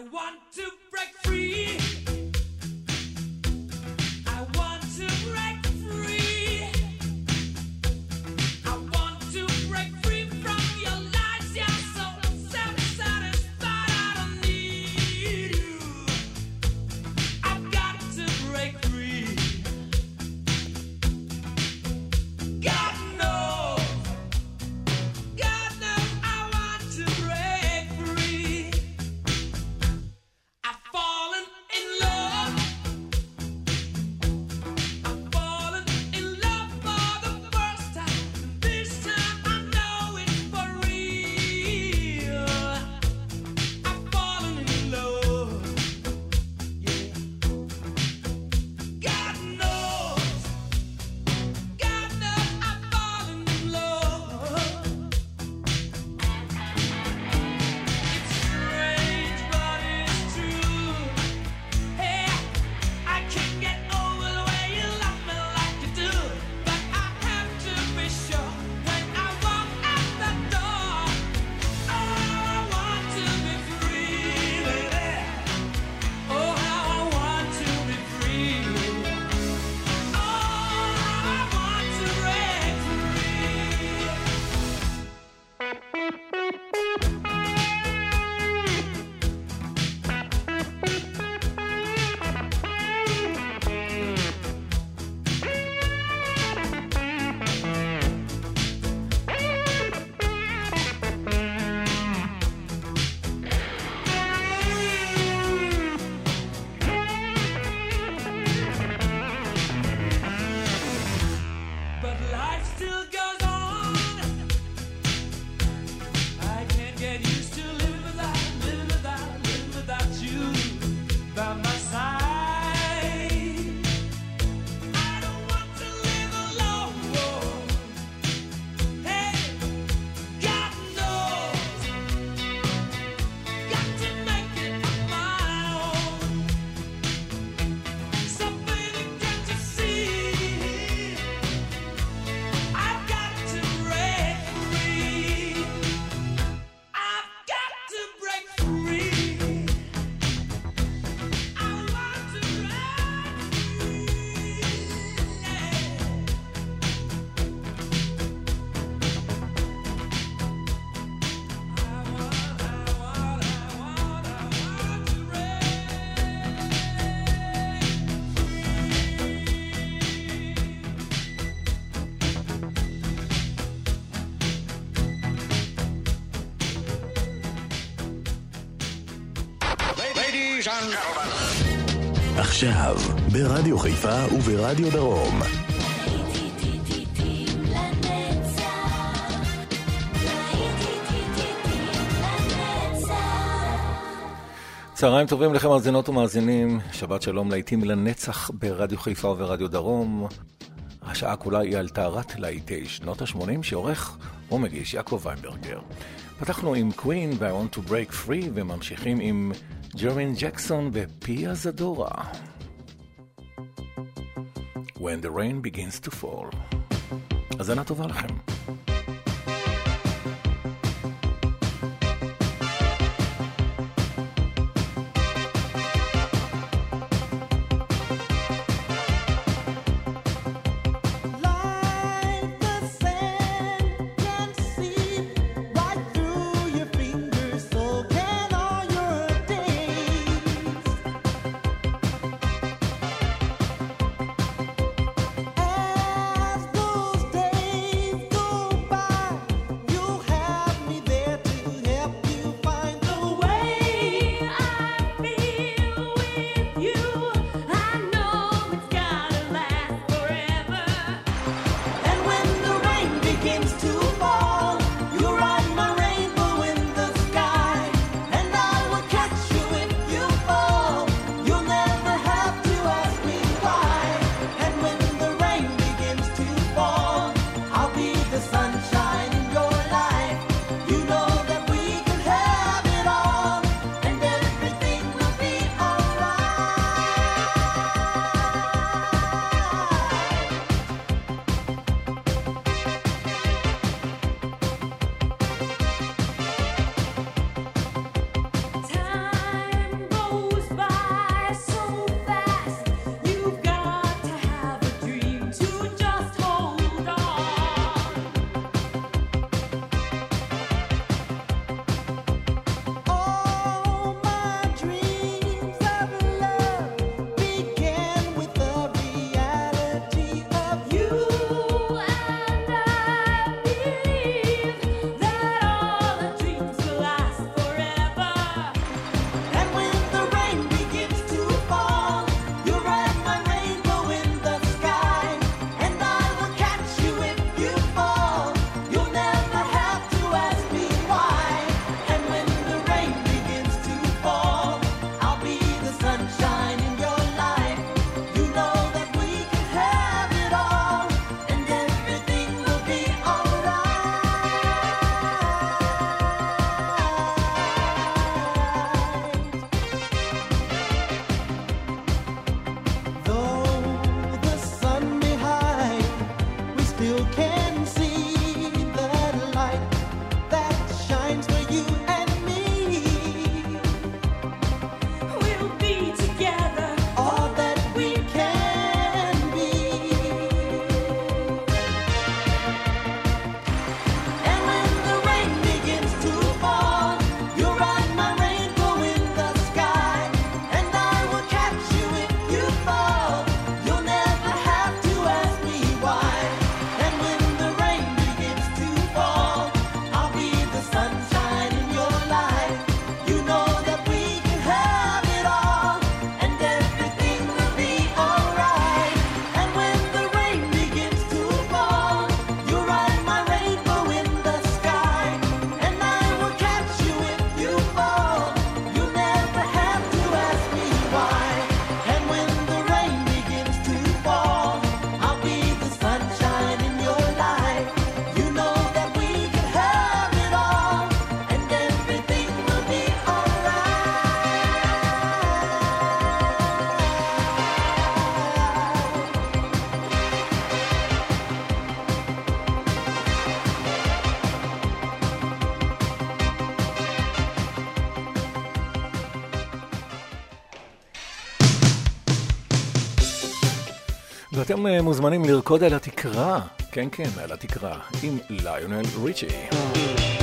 I want to עכשיו, ברדיו חיפה וברדיו דרום. צהריים טובים לכם מאזינות ומאזינים, שבת שלום להיטים לנצח ברדיו חיפה וברדיו דרום. השעה כולה היא על טהרת להיטי שנות ה-80 שעורך ומגיש יעקב ויינברגר. פתחנו עם קווין ו-I want to break free וממשיכים עם ג'רמין ג'קסון ופיה זדורה. When the rain begins to fall. האזנה טובה לכם. ואתם אה, מוזמנים לרקוד על התקרה, כן כן, על התקרה, עם ליונל ריצ'י.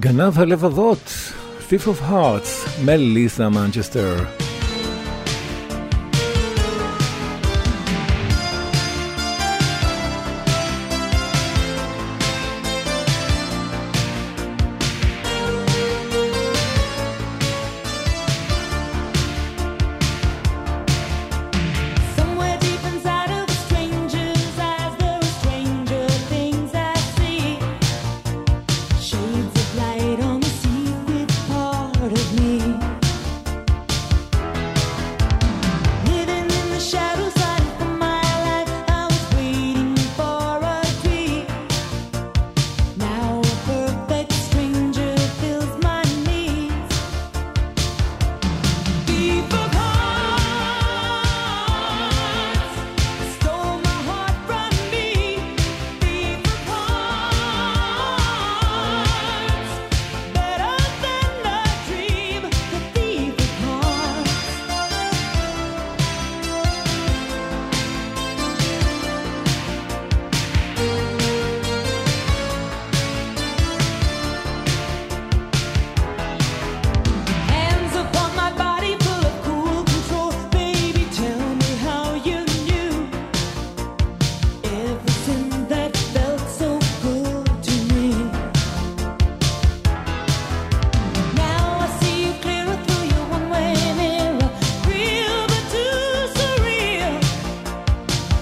גנב הלבבות, Thief of Hearts, מליסה מנצ'סטר.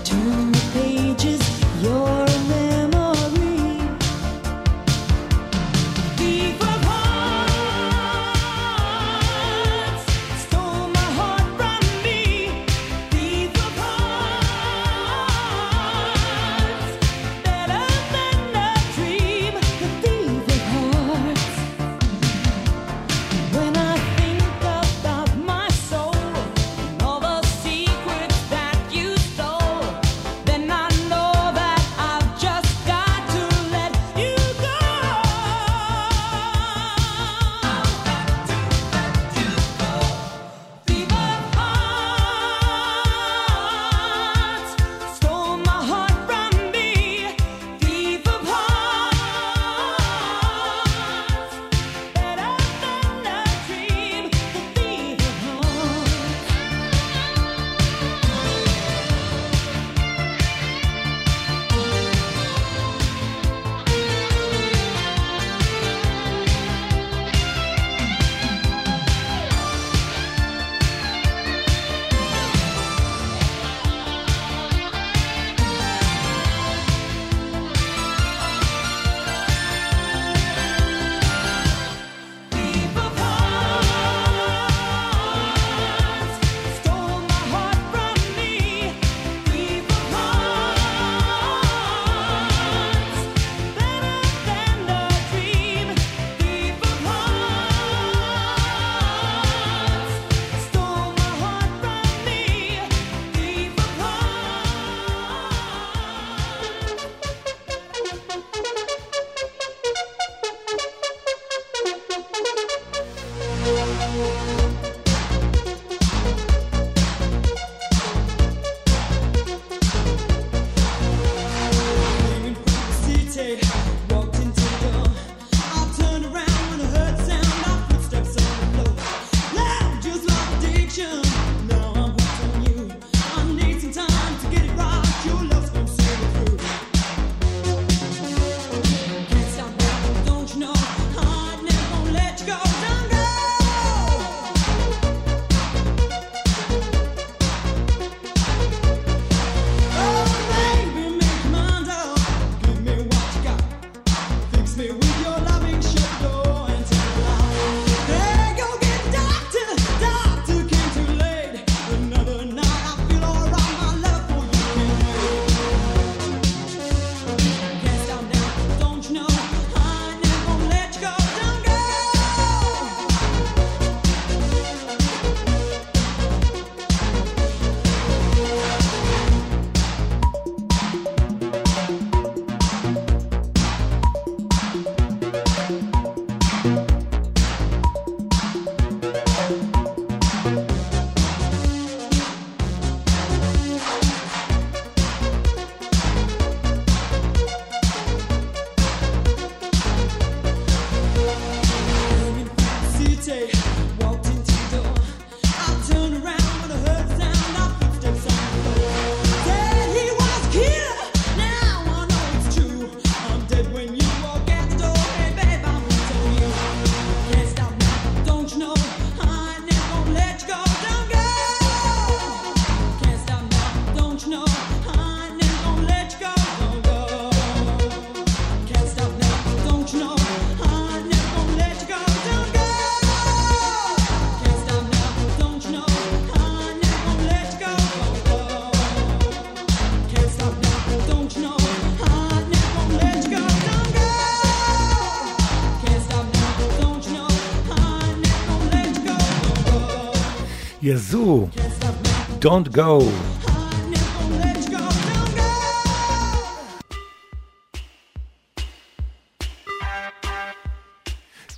return. Don't go.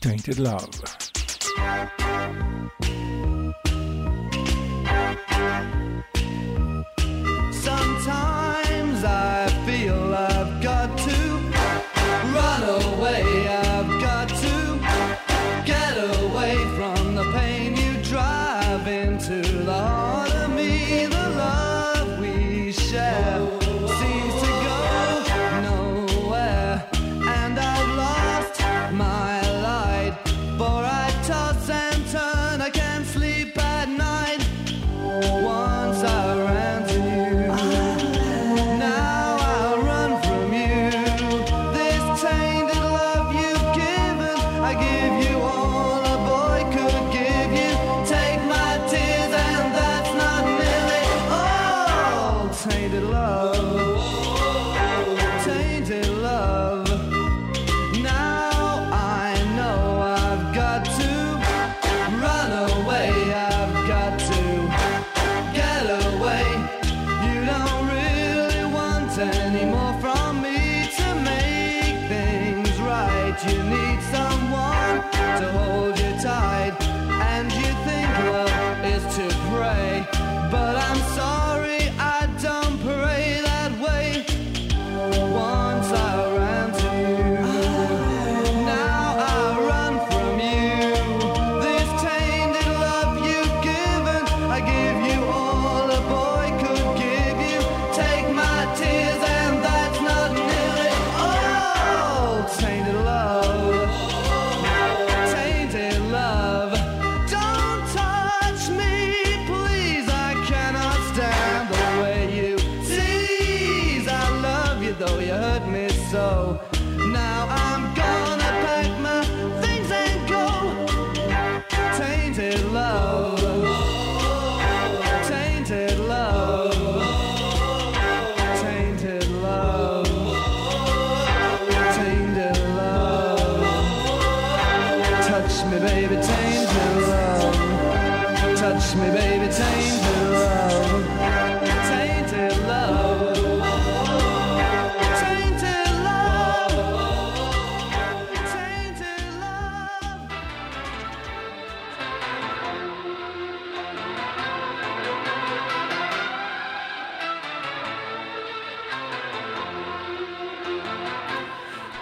Tainted Love.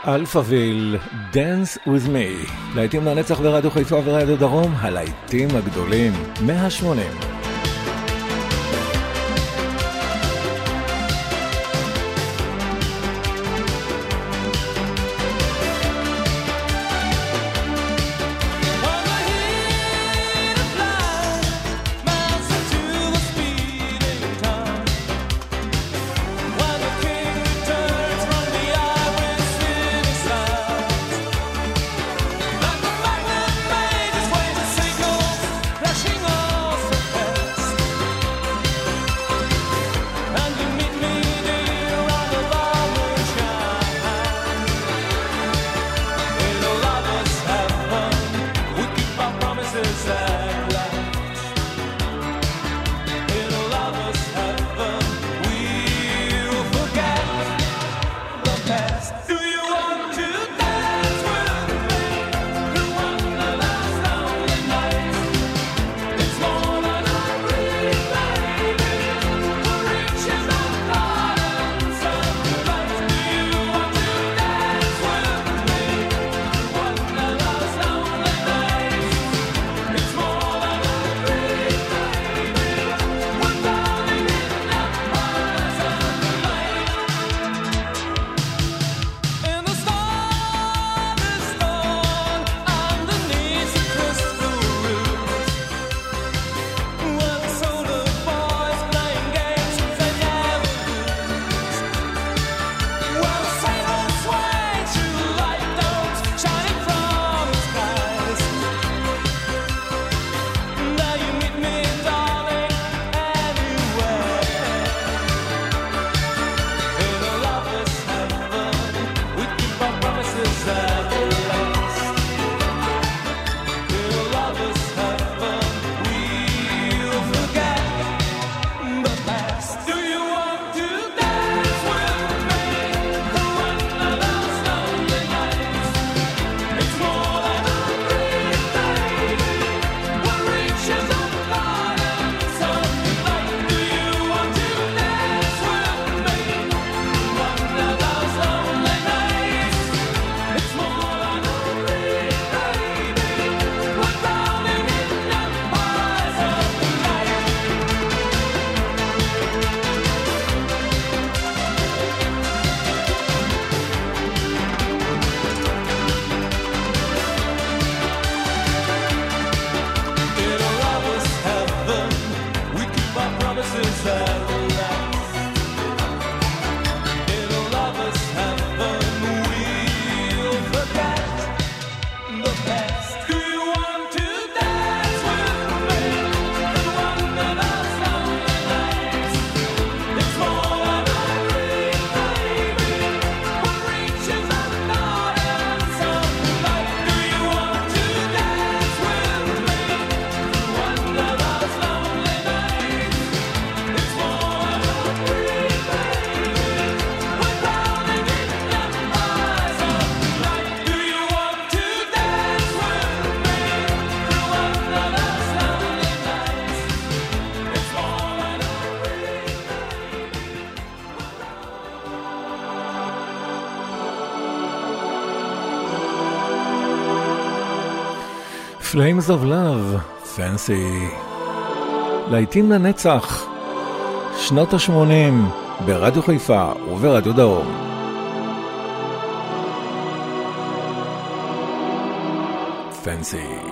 Alphaville, Dance with me. להיטים לנצח ברדיו חיפה ורדיו דרום, הלהיטים הגדולים, 180. Flames of Love, Fancy. להיטים לנצח, שנות ה-80, ברדיו חיפה וברדיו דרום. Fancy.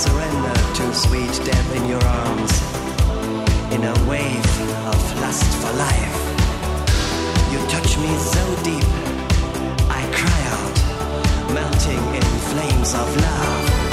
surrender to sweet death in your arms. In a wave of lust for life, you touch me so deep. I cry out, melting in flames of love.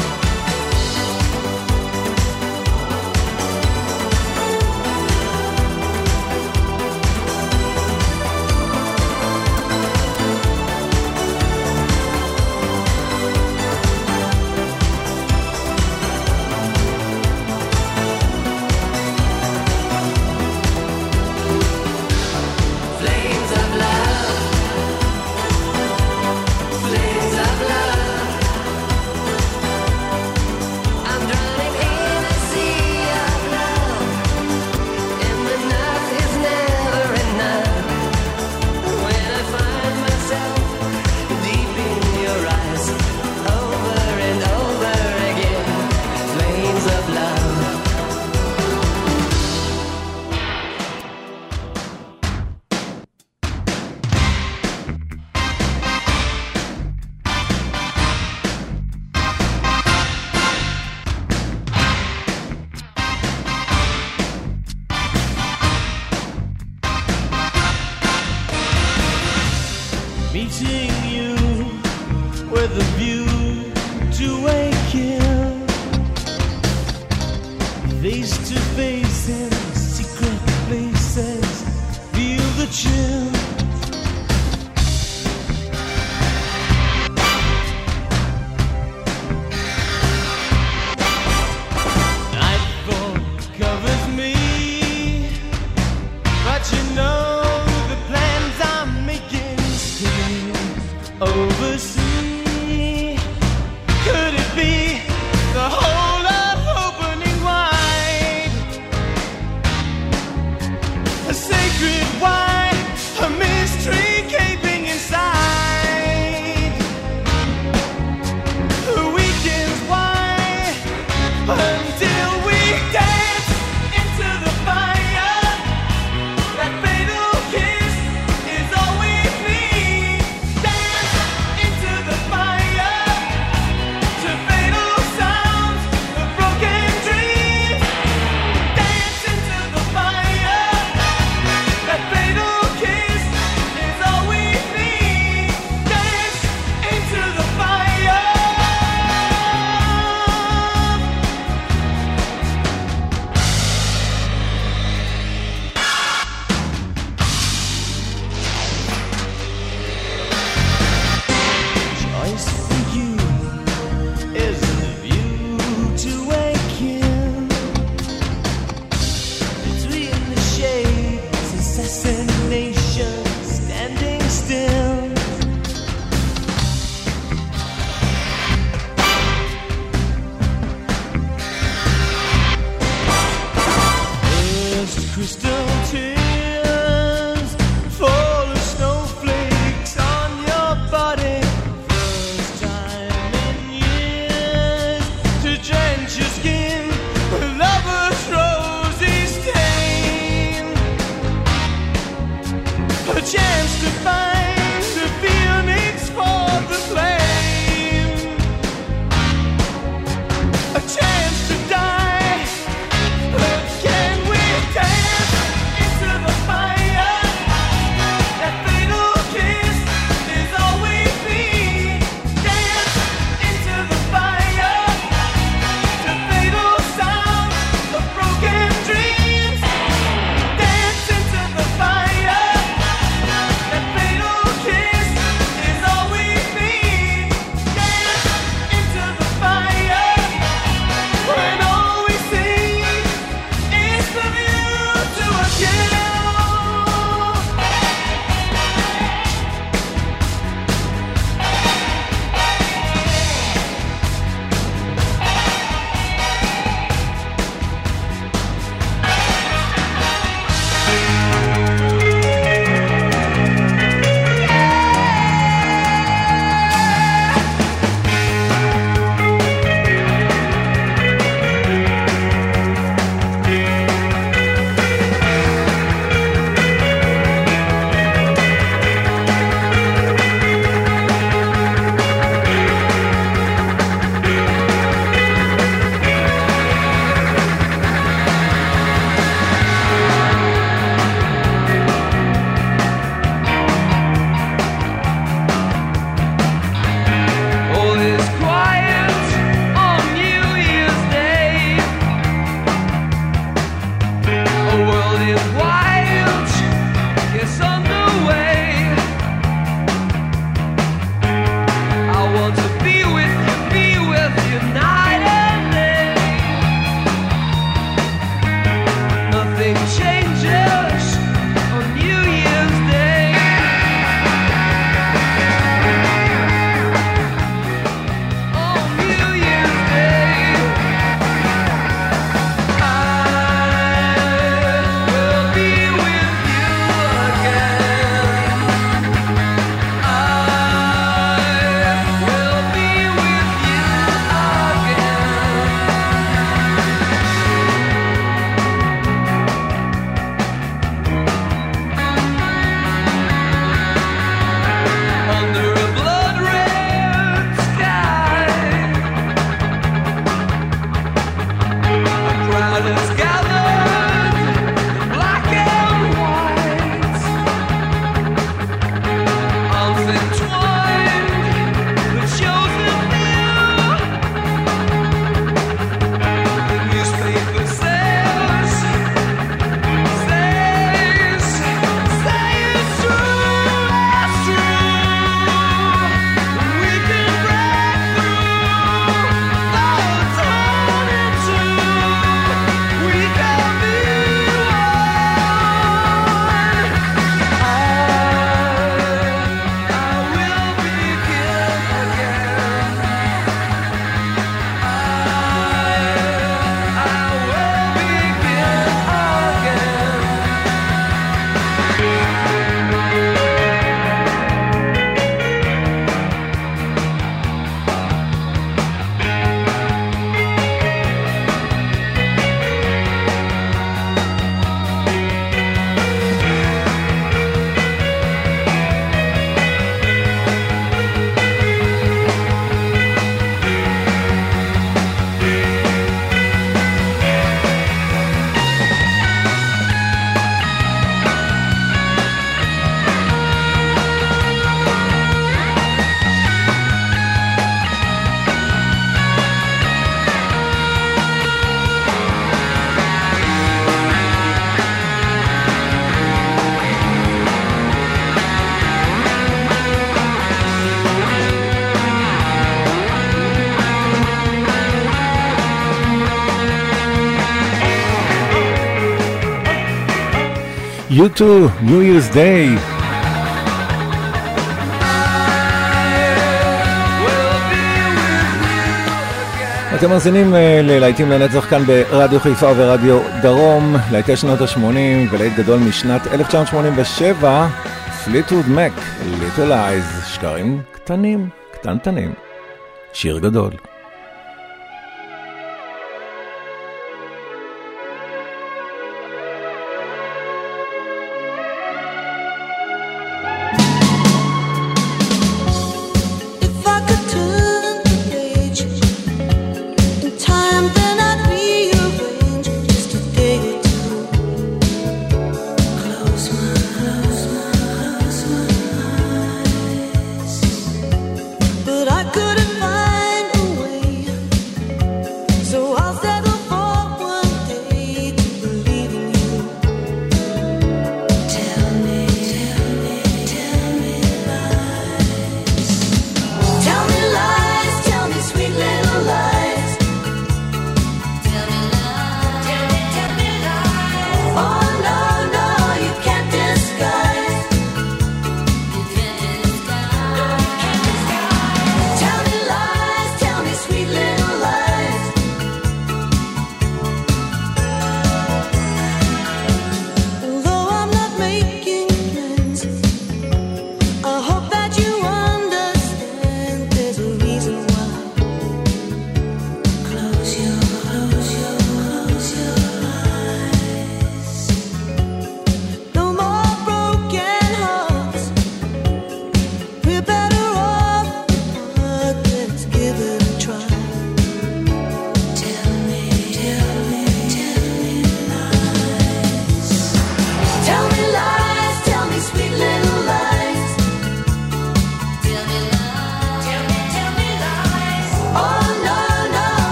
U2, New Year's Day. אתם מאזינים אה, ללהיטים לנצח כאן ברדיו חיפה ורדיו דרום, להיטי שנות ה-80 ולהיט גדול משנת 1987, פליטווד מק, ליטל אייז, שקרים קטנים, קטנטנים, שיר גדול.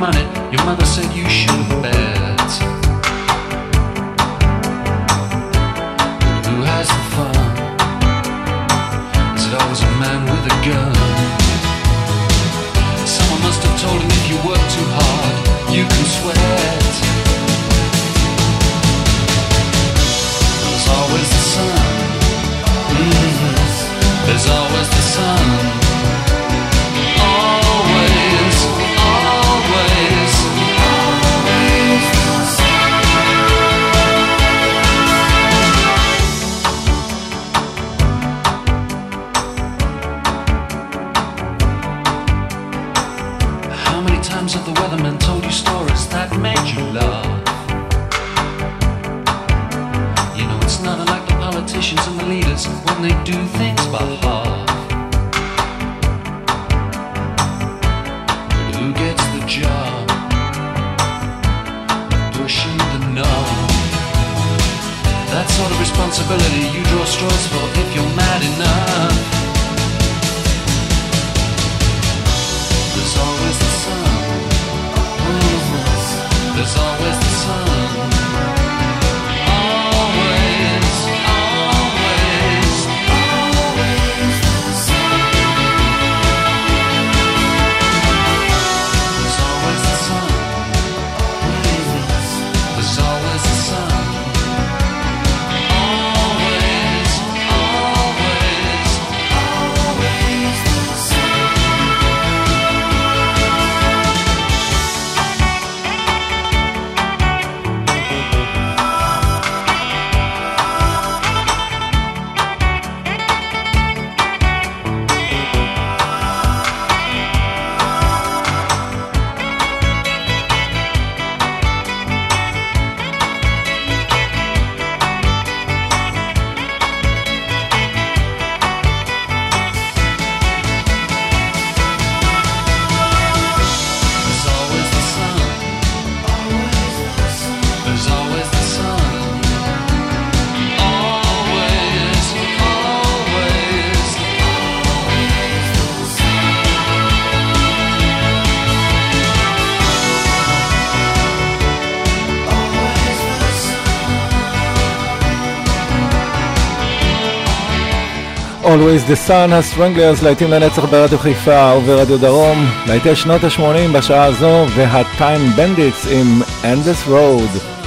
money. Your mother said you should. responsibility you draw straws for if you're mad enough. There's always the sun. There's always the Always the Sun, ה Stranglers, להיטים לנצח ברדיו חיפה וברדיו דרום, להיטי שנות ה-80 בשעה הזו, וה Time Bandits עם Endless Road.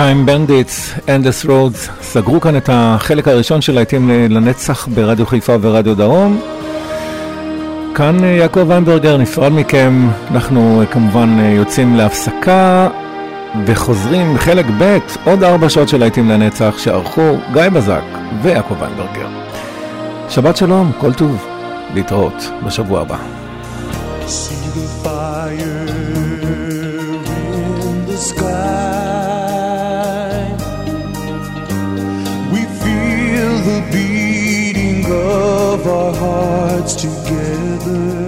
Time Bandits, Endless Roads, סגרו כאן את החלק הראשון של להיטים לנצח ברדיו חיפה ורדיו דרום. כאן אה, יעקב ויינברגר נפרד מכם, אנחנו אה, כמובן אה, יוצאים להפסקה וחוזרים חלק ב', עוד ארבע שעות של להיטים לנצח שערכו גיא בזק ויעקב ויינברגר. שבת שלום, כל טוב, להתראות בשבוע הבא. See the fire of our hearts together.